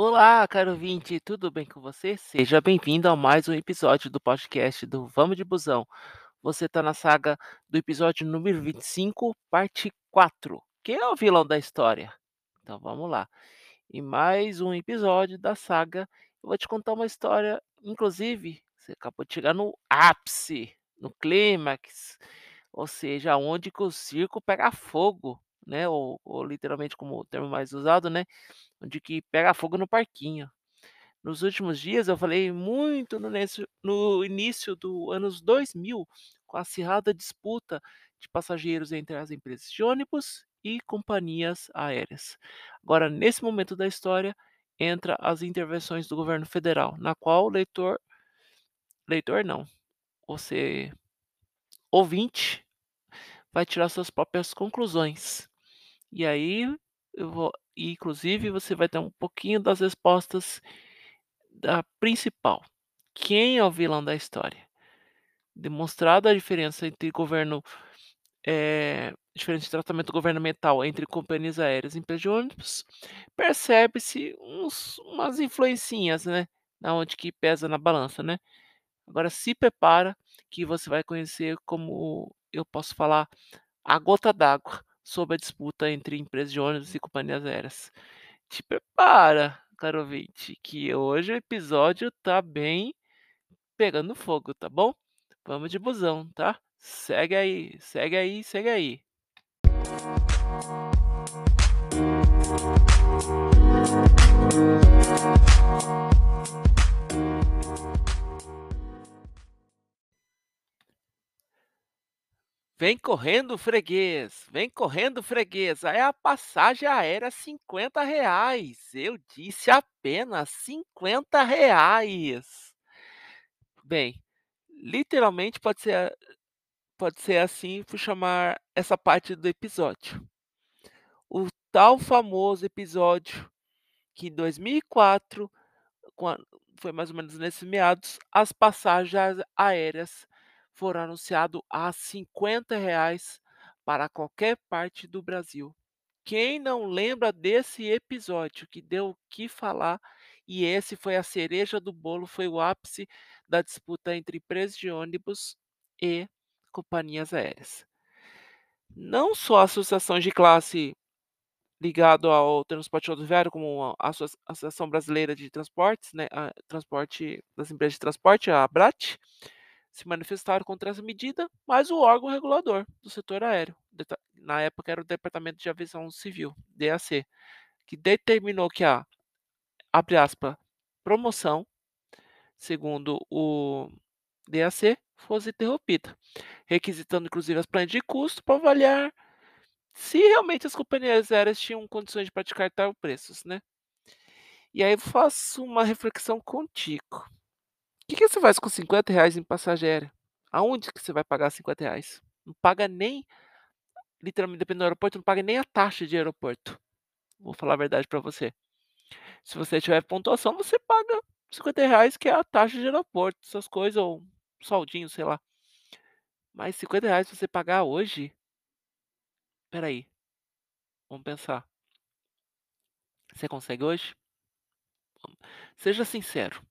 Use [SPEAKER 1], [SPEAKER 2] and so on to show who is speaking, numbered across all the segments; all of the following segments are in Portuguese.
[SPEAKER 1] Olá, caro ouvinte, tudo bem com você? Seja bem-vindo a mais um episódio do podcast do Vamos de Busão. Você está na saga do episódio número 25, parte 4. Quem é o vilão da história? Então vamos lá. E mais um episódio da saga. Eu vou te contar uma história, inclusive, você acabou de chegar no ápice, no clímax, ou seja, onde o circo pega fogo, né? Ou, ou literalmente como o termo mais usado, né? Onde que pega fogo no parquinho. Nos últimos dias eu falei muito no no início do anos 2000, com a acirrada disputa de passageiros entre as empresas de ônibus e companhias aéreas. Agora, nesse momento da história, entra as intervenções do governo federal, na qual o leitor leitor não, você ouvinte vai tirar suas próprias conclusões. E aí eu vou e inclusive você vai ter um pouquinho das respostas da principal. Quem é o vilão da história? Demonstrada a diferença entre governo, eh, diferença de tratamento governamental entre companhias aéreas e empresas de ônibus, percebe-se umas influencinhas, né, aonde que pesa na balança, né. Agora se prepara que você vai conhecer como eu posso falar a gota d'água sobre a disputa entre empresas de ônibus e companhias aéreas. Te prepara, caro ouvinte, que hoje o episódio tá bem pegando fogo, tá bom? Vamos de busão, tá? Segue aí, segue aí, segue aí. Vem correndo, freguês, vem correndo, freguês. Aí a passagem aérea cinquenta reais. Eu disse apenas cinquenta reais. Bem, literalmente pode ser pode ser assim por chamar essa parte do episódio. O tal famoso episódio que em 2004, quan foi mais ou menos nesses meados, as passagens aéreas foram anunciado a cinquenta reais para qualquer parte do Brasil. Quem não lembra desse episódio que deu o que falar, e esse foi a cereja do bolo, foi o ápice da disputa entre empresas de ônibus e companhias aéreas. Não só a associação de classe ligado ao transporte rodoviário, como a associa Associação Brasileira de Transportes, né, a transporte das empresas de transporte, a ABRAT, se manifestaram contra essa medida, mas o órgão regulador do setor aéreo, na época era o Departamento de Aviação Civil, DAC, que determinou que a, abre aspas, promoção, segundo o DAC, fosse interrompida, requisitando inclusive as planilhas de custo para avaliar se realmente as companhias aéreas tinham condições de praticar tal preços, né. E aí eu faço uma reflexão contigo. Que que você faz com cinquenta reais em passagem aérea? Aonde que você vai pagar cinquenta reais? Não paga nem literalmente dependendo do aeroporto, não paga nem a taxa de aeroporto. Vou falar a verdade para você. Se você tiver pontuação, você paga cinquenta reais que é a taxa de aeroporto, essas coisas ou soldinho, sei lá. Mas cinquenta reais você pagar hoje Espera aí. Vamos pensar. Você consegue hoje? Seja sincero.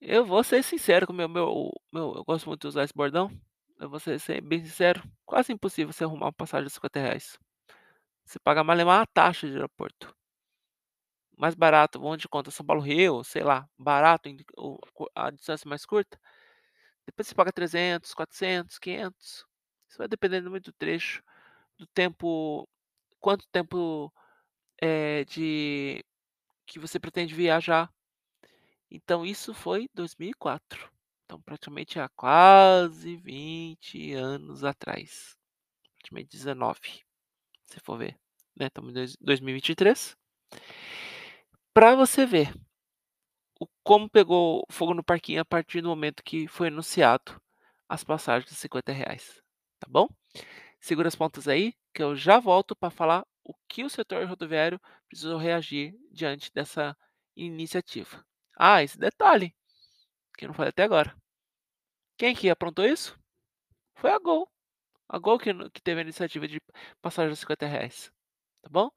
[SPEAKER 1] Eu vou ser sincero com o meu meu meu eu gosto muito de usar esse bordão. Eu vou ser bem sincero, quase impossível você arrumar uma passagem de cinquenta reais. Você paga malemar a taxa de aeroporto. Mais barato, onde de conta São Paulo Rio, sei lá, barato a distância mais curta, depois você paga 300, 400, 500. Isso vai dependendo muito do trecho, do tempo quanto tempo, eh, de que você pretende viajar. Então isso foi 2004. Então praticamente há quase 20 anos atrás. Praticamente 19, se for ver, né, estamos em dois 2023. Pra você ver o como pegou fogo no parquinho a partir do momento que foi anunciado as passagens de cinquenta reais, tá bom? Segura as pontas aí, que eu já volto para falar o que o setor rodoviário precisou reagir diante dessa iniciativa. Ah, esse detalhe, que não falei até agora. Quem que aprontou isso? Foi a Gol. A Gol que que teve a iniciativa de passagem de cinquenta reais, tá bom?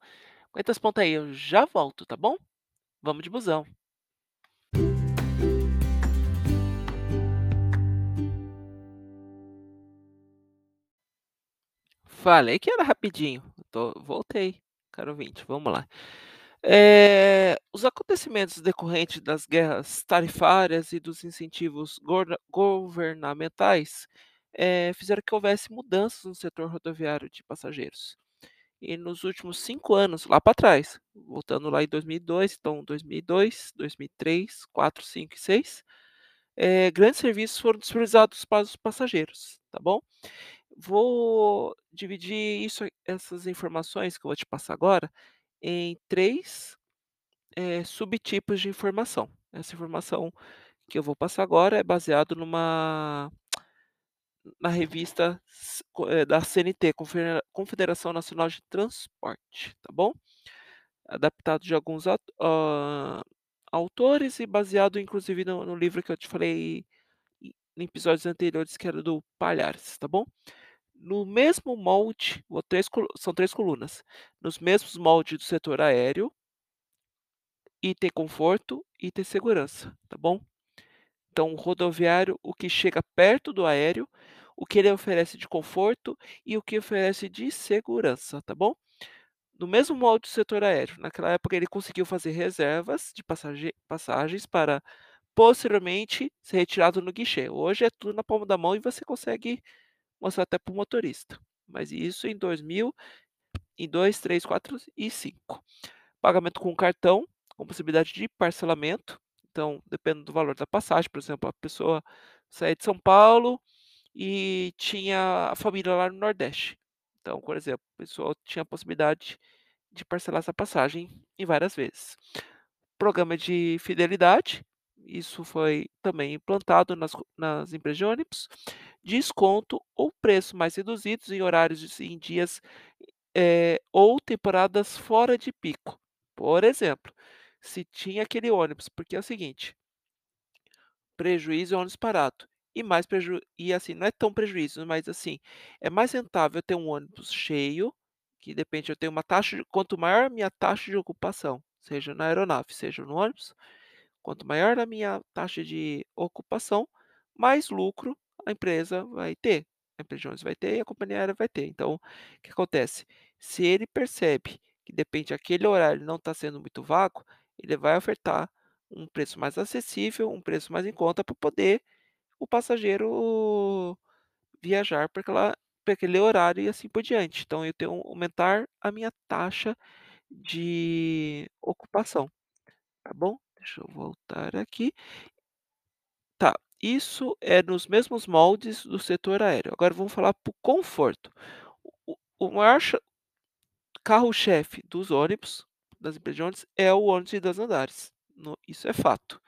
[SPEAKER 1] Aguenta esse ponto aí, eu já volto, tá bom? Vamos de busão. Falei que era rapidinho. Tô voltei, caro ouvinte, vamos lá. Eh, os acontecimentos decorrentes das guerras tarifárias e dos incentivos governamentais, eh, fizeram que houvesse mudanças no setor rodoviário de passageiros. E nos últimos 5 anos, lá para trás, voltando lá em 2002, então 2002, 2003, 4, 5 e 6, eh, grandes serviços foram disponibilizados para os passageiros, tá bom? Vou dividir isso essas informações que eu vou te passar agora em 3, eh, subtipos de informação. Essa informação que eu vou passar agora é baseado numa na revista eh, da CNT, Confedera Confederação Nacional de Transporte, tá bom? Adaptado de alguns at hã, autores e baseado inclusive no no livro que eu te falei em em episódios anteriores que era do Palhares, tá bom? No mesmo molde, vou 3 colu são 3 colunas, nos mesmos moldes do setor aéreo item conforto, item segurança, tá bom? Então o rodoviário, o que chega perto do aéreo, o que ele oferece de conforto e o que oferece de segurança, tá bom? No mesmo molde do setor aéreo, naquela época ele conseguiu fazer reservas de passage passagens para posteriormente ser retirado no guichê. Hoje é tudo na palma da mão e você consegue mostrar até para o motorista, mas isso em 2000, em 2, 3, 4 e 5. Pagamento com cartão, com possibilidade de parcelamento, então dependendo do valor da passagem, por exemplo, a pessoa saía de São Paulo e tinha a família lá no Nordeste. Então, por exemplo, a pessoa tinha a possibilidade de parcelar essa passagem em várias vezes. Programa de fidelidade, isso foi também implantado nas nas empresas de ônibus. Desconto ou preço mais reduzidos em horários em dias, eh, ou temporadas fora de pico. Por exemplo, se tinha aquele ônibus porque é o seguinte prejuízo é ônibus parado, e mais preju e assim, não é tão prejuízo, mas assim, é mais rentável ter um ônibus cheio, que de repente eu tenho uma taxa de quanto maior a minha taxa de ocupação, seja na aeronave, seja no ônibus, quanto maior a minha taxa de ocupação, mais lucro a empresa vai ter. A empresa ônibus vai ter e a companhia aérea vai ter. Então, o que acontece? Se ele percebe que de repente aquele horário não está sendo muito vago, ele vai ofertar um preço mais acessível, um preço mais em conta para poder o passageiro viajar para aquela para aquele horário e assim por diante. Então eu tenho aumentar a minha taxa de ocupação, tá bom? Deixa eu voltar aqui. Tá, isso é nos mesmos moldes do setor aéreo. Agora vamos falar para o conforto. O maior carro-chefe dos ônibus, das empresas de ônibus, é o ônibus de 2 andares, no isso é fato.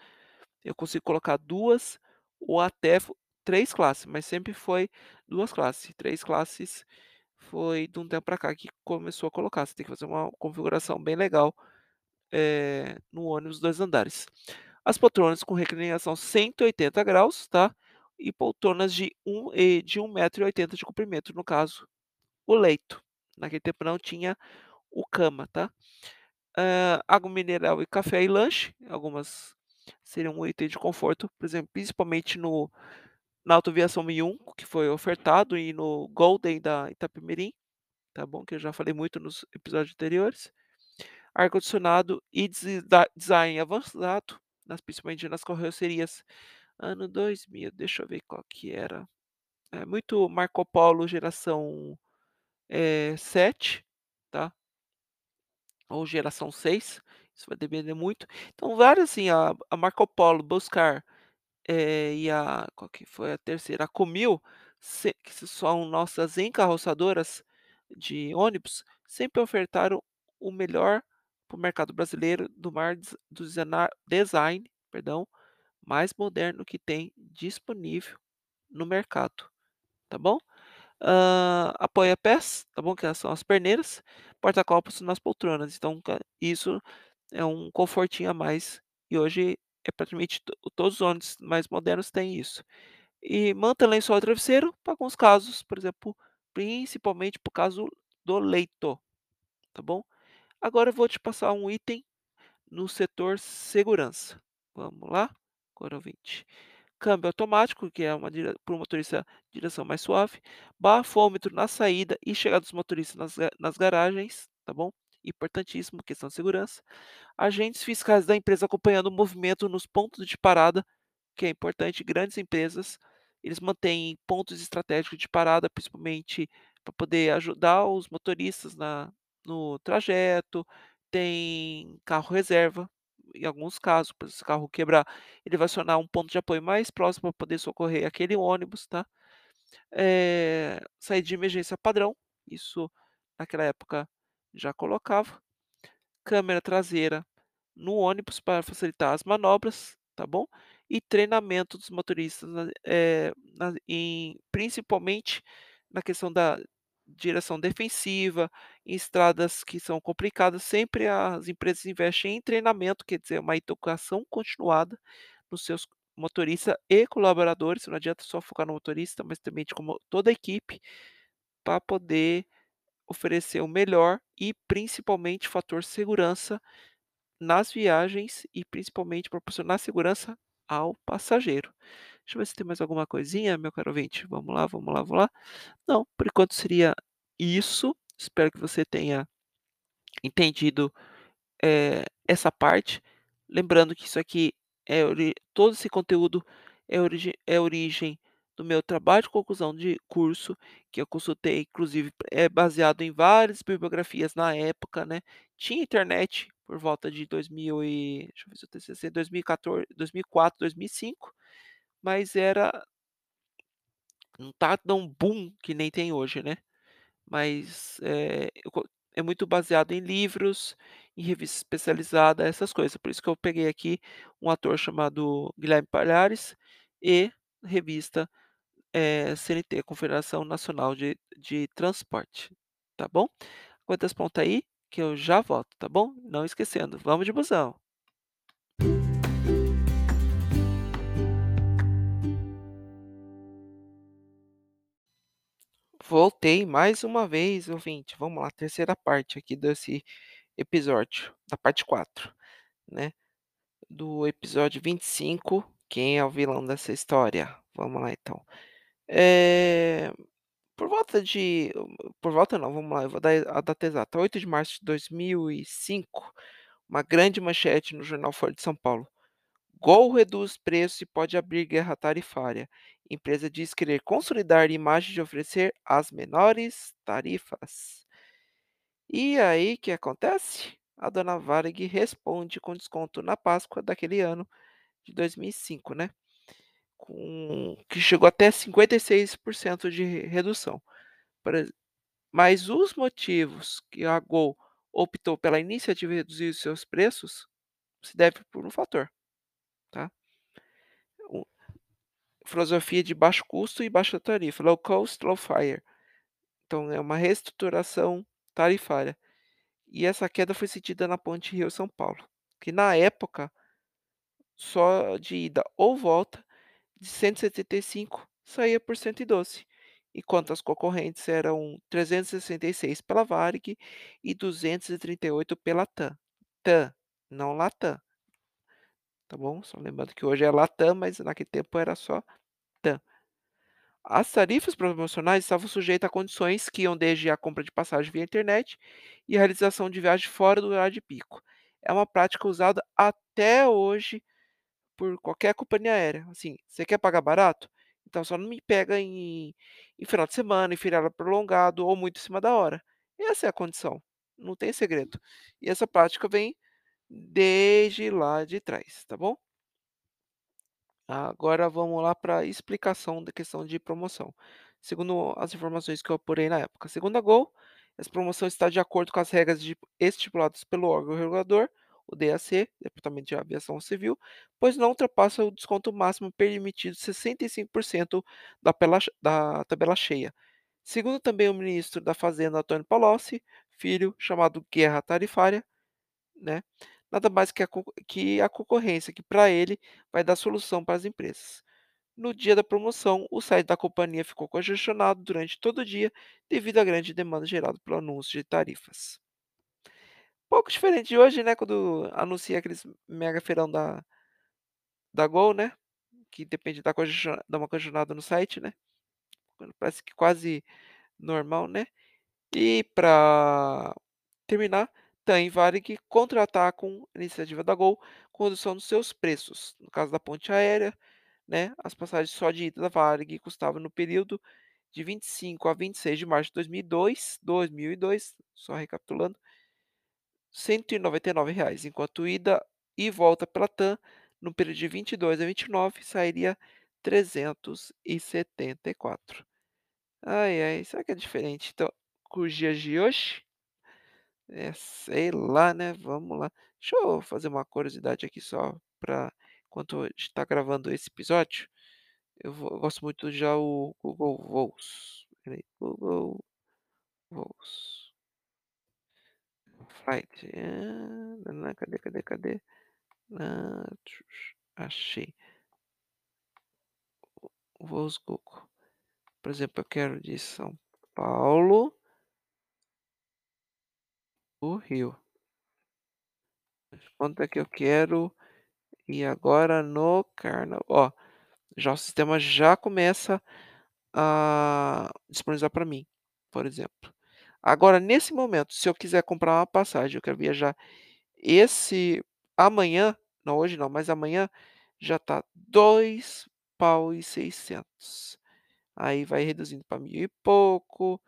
[SPEAKER 1] Eu consigo colocar 2 ou até 3 classes, mas sempre foi 2 classes, 3 classes foi de um tempo para cá que começou a colocar, você tem que fazer uma configuração bem legal, eh, no ônibus 2 andares. As poltronas com reclinação 180 graus, tá, e poltronas de um e de 1,80 m de comprimento, no caso, o leito. Naquele tempo não tinha o cama, tá. Hã, água mineral e café e lanche, algumas seriam um item de conforto, por exemplo, principalmente no na Autoaviação 1001, que foi ofertado, e no Golden da Itapemirim, tá bom, que eu já falei muito nos episódios anteriores. Ar-condicionado e design avançado, nas principalmente nas carrocerias ano 2000, deixa eu ver qual que era. É muito Marcopolo geração, eh, 7, tá. Ou geração 6, isso vai depender muito. Então várias assim, a a Marcopolo, Buscar, eh, e a qual que foi a terceira? A Comil, se que são nossas encarroçadoras de ônibus, sempre ofertaram o melhor para o mercado brasileiro do mar do design, perdão, mais moderno que tem disponível no mercado, tá bom? Hã, apoia-pés, tá bom, que são as perneiras, porta-copos nas poltronas, então isso é um confortinho a mais, e hoje é praticamente to todos os ônibus mais modernos têm isso. E manta, lençol e travesseiro para alguns casos, por exemplo, principalmente o caso do leito, tá bom? Agora eu vou te passar um item no setor segurança. Vamos lá? Agora ouvinte. Câmbio automático, que é uma para o motorista direção mais suave, bafômetro na saída e chegada dos motoristas nas nas garagens, tá bom? Importantíssimo, questão de segurança. Agentes fiscais da empresa acompanhando o movimento nos pontos de parada, que é importante, grandes empresas, eles mantêm pontos estratégicos de parada, principalmente para poder ajudar os motoristas na no trajeto, tem carro reserva, em alguns casos, por esse carro quebrar, ele vai acionar um ponto de apoio mais próximo para poder socorrer aquele ônibus, tá. Eh, saída de emergência padrão, isso naquela época já colocava. Câmera traseira no ônibus para facilitar as manobras, tá bom? E treinamento dos motoristas eh, na em principalmente na questão da direção defensiva, em estradas que são complicadas, sempre as empresas investem em treinamento, quer dizer, uma educação continuada nos seus motorista e colaboradores, não adianta só focar no motorista, mas também de como toda a equipe, para poder oferecer o melhor e principalmente fator segurança nas viagens e principalmente proporcionar segurança ao passageiro. Deixa eu ver se tem mais alguma coisinha, meu caro ouvinte. Vamos lá, vamos lá, vamos lá. Não, por enquanto seria isso. Espero que você tenha entendido, eh, essa parte. Lembrando que isso aqui é todo esse conteúdo é origi é origem do meu trabalho de conclusão de curso, que eu consultei, inclusive, é baseado em várias bibliografias na época, né. Tinha internet por volta de 2000 e deixa eu ver se TCC 2014 2004, 2005, mas era não tá tão boom que nem tem hoje, né. Mas, co é muito baseado em livros, em revista especializada, essas coisas. Por isso que eu peguei aqui um ator chamado Guilherme Palhares e revista, eh, CNT, Confederação Nacional de de Transporte, tá bom? Aguenta esse ponto aí, que eu já volto, tá bom? Não esquecendo, vamos de busão. Voltei mais uma vez, ouvinte. Vamos lá, terceira parte aqui desse episódio, da parte 4, né, do episódio 25, quem é o vilão dessa história? Vamos lá então. Eh, por volta de por volta não, vamos lá, eu vou dar a data exata, 8 de março de 2005, uma grande manchete no jornal Folha de São Paulo: "Gol reduz preço e pode abrir guerra tarifária. Empresa diz querer consolidar imagem de oferecer as menores tarifas". E aí, que acontece? A dona Varig responde com desconto na Páscoa daquele ano de 2005, né, com que chegou até 56% de redução. Mas os motivos que a Gol optou pela iniciativa de reduzir os seus preços, se deve por um fator, tá. Filosofia de baixo custo e baixa tarifa, low cost, low fire. Então é uma reestruturação tarifária. E essa queda foi sentida na ponte Rio-São Paulo, que na época só de ida ou volta, de 175 saía por 112, enquanto as concorrentes eram 366 pela Varig e 238 pela TAM. TAM, não Latam. Tá bom? Só lembrando que hoje é Latam, mas naquele tempo era só TAM. As tarifas promocionais estavam sujeitas a condições que iam desde a compra de passagem via internet e a realização de viagem fora do horário de pico. É uma prática usada até hoje por qualquer companhia aérea. Assim, você quer pagar barato? Então só não me pega em em final de semana, em feriado prolongado ou muito em cima da hora. Essa é a condição, não tem segredo. E essa prática vem desde lá de trás, tá bom? Agora vamos lá para a explicação da questão de promoção. Segundo as informações que eu apurei na época, segundo a Gol, essa promoção está de acordo com as regras de estipuladas pelo órgão regulador, o DAC, Departamento de Aviação Civil, pois não ultrapassa o desconto máximo permitido de 65% da pela da tabela cheia. Segundo também o ministro da Fazenda, Antônio Palocci Filho, chamado guerra tarifária, né, nada mais que a que a concorrência, que para ele vai dar solução para as empresas. No dia da promoção, o site da companhia ficou congestionado durante todo o dia, devido à grande demanda gerada pelo anúncio de tarifas.
[SPEAKER 2] Pouco diferente de hoje, né, quando anuncia aqueles mega feirão da da Gol, né, que depende da dar uma congestionada no site, né, parece que quase normal, né. E pra terminar, tem Varig contra-ataca com iniciativa da Gol, com redução dos seus preços. No caso da ponte aérea, né, as passagens só de ida da Varig custava no período de 25 a 26 de março de 2002 2002, só recapitulando R$199,00, enquanto ida e volta pela TAM, no período de 22 a 29, sairia R$374. Ai, ai, será que é diferente, então, com os dias de hoje? É, sei lá, né, vamos lá. Deixa eu fazer uma curiosidade aqui só pra enquanto a gente tá gravando esse episódio, eu vou eu gosto muito usar o Google Voos. Espera aí, Google Voos. Flight, hã, cadê, cadê, cadê? Hã, achei. Voos Google. Por exemplo, eu quero de São Paulo o Rio. Quanto é que eu quero ir agora no carna ó, já o sistema já começa a disponibilizar pra mim, por exemplo. Agora, nesse momento, se eu quiser comprar uma passagem, eu quero viajar esse amanhã, não hoje não, mas amanhã, já tá dois pau e 600. Aí vai reduzindo pra mil e pouco,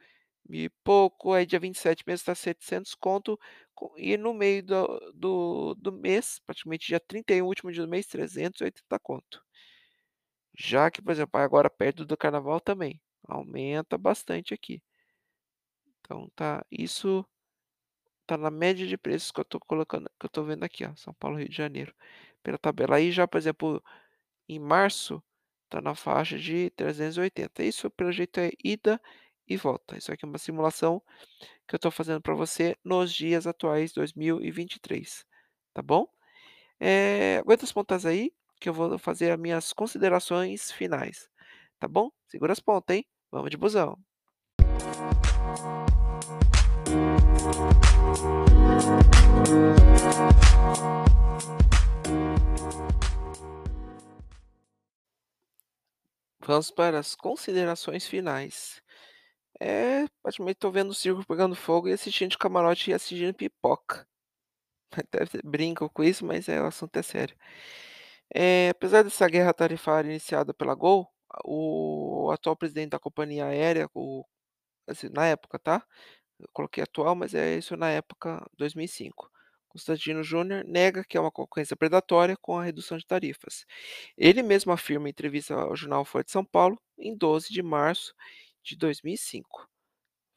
[SPEAKER 2] e pouco, aí dia 27 mesmo tá 700 conto, co e no meio do do do mês, praticamente dia 31, último dia do mês, 380 conto. Já que, por exemplo, agora perto do carnaval também, aumenta bastante aqui. Então tá isso tá na média de preços que eu tô colocando que eu tô vendo aqui, ó, São Paulo, Rio de Janeiro, pela tabela. Aí já, por exemplo, em março, tá na faixa de 380. Isso pelo jeito é ida e volta. Isso aqui é uma simulação que eu tô fazendo pra você nos dias atuais 2023, tá bom? Eh, aguenta as pontas aí, que eu vou fazer as minhas considerações finais, tá bom? Segura as ponta, hein, vamos de busão. Vamos para as considerações finais. É, praticamente tô vendo o circo pegando fogo e assistindo de camarote e assistindo pipoca. Até brincam com isso, mas é o assunto é sério. Eh, apesar dessa guerra tarifária iniciada pela Gol, o atual presidente da companhia aérea, o assim, na época, tá, eu coloquei atual, mas é isso na época, 2005, Constantino Júnior, nega que é uma concorrência predatória com a redução de tarifas. Ele mesmo afirma em entrevista ao jornal Folha de São Paulo, em 12 de março de 2005.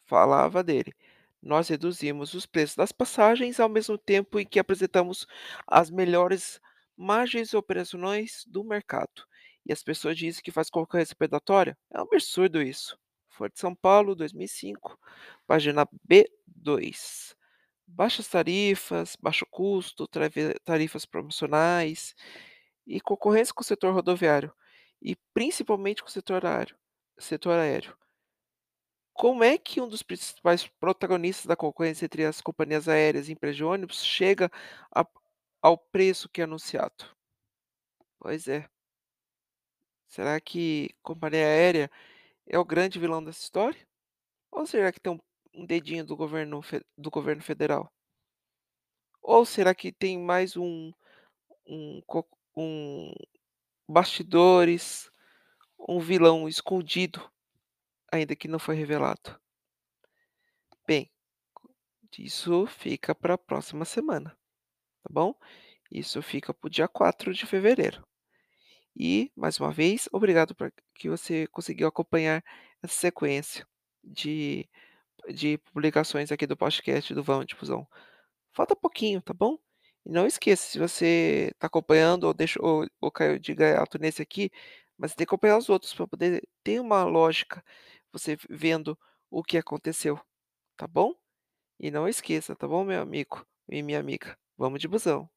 [SPEAKER 2] Falava dele: "Nós reduzimos os preços das passagens, ao mesmo tempo em que apresentamos as melhores margens operacionais do mercado. E as pessoas dizem que faz concorrência predatória? É um absurdo isso". Folha de São Paulo, 2005, página B2. Baixas tarifas, baixo custo, tarifas promocionais e concorrência com o setor rodoviário, e principalmente com o setor aéreo setor aéreo. Como é que um dos principais protagonistas da concorrência entre as companhias aéreas e empresas de ônibus chega a ao preço que é anunciado? Pois é. Será que companhia aérea é o grande vilão dessa história? Ou será que tem um um dedinho do governo do governo federal? Ou será que tem mais um um um bastidores, um vilão escondido, ainda que não foi revelado? Bem, isso fica pra próxima semana, tá bom? Isso fica para o dia 4 de fevereiro. E, mais uma vez, obrigado por que você conseguiu acompanhar essa sequência de de publicações aqui do podcast do Vamos de Busão. Falta pouquinho, tá bom? E não esqueça, se você tá acompanhando ou deixou ou ou caiu de gaiato nesse aqui, mas tem que acompanhar os outros pra poder ter uma lógica, você vendo o que aconteceu, tá bom? E não esqueça, tá bom, meu amigo e minha amiga, vamos de busão.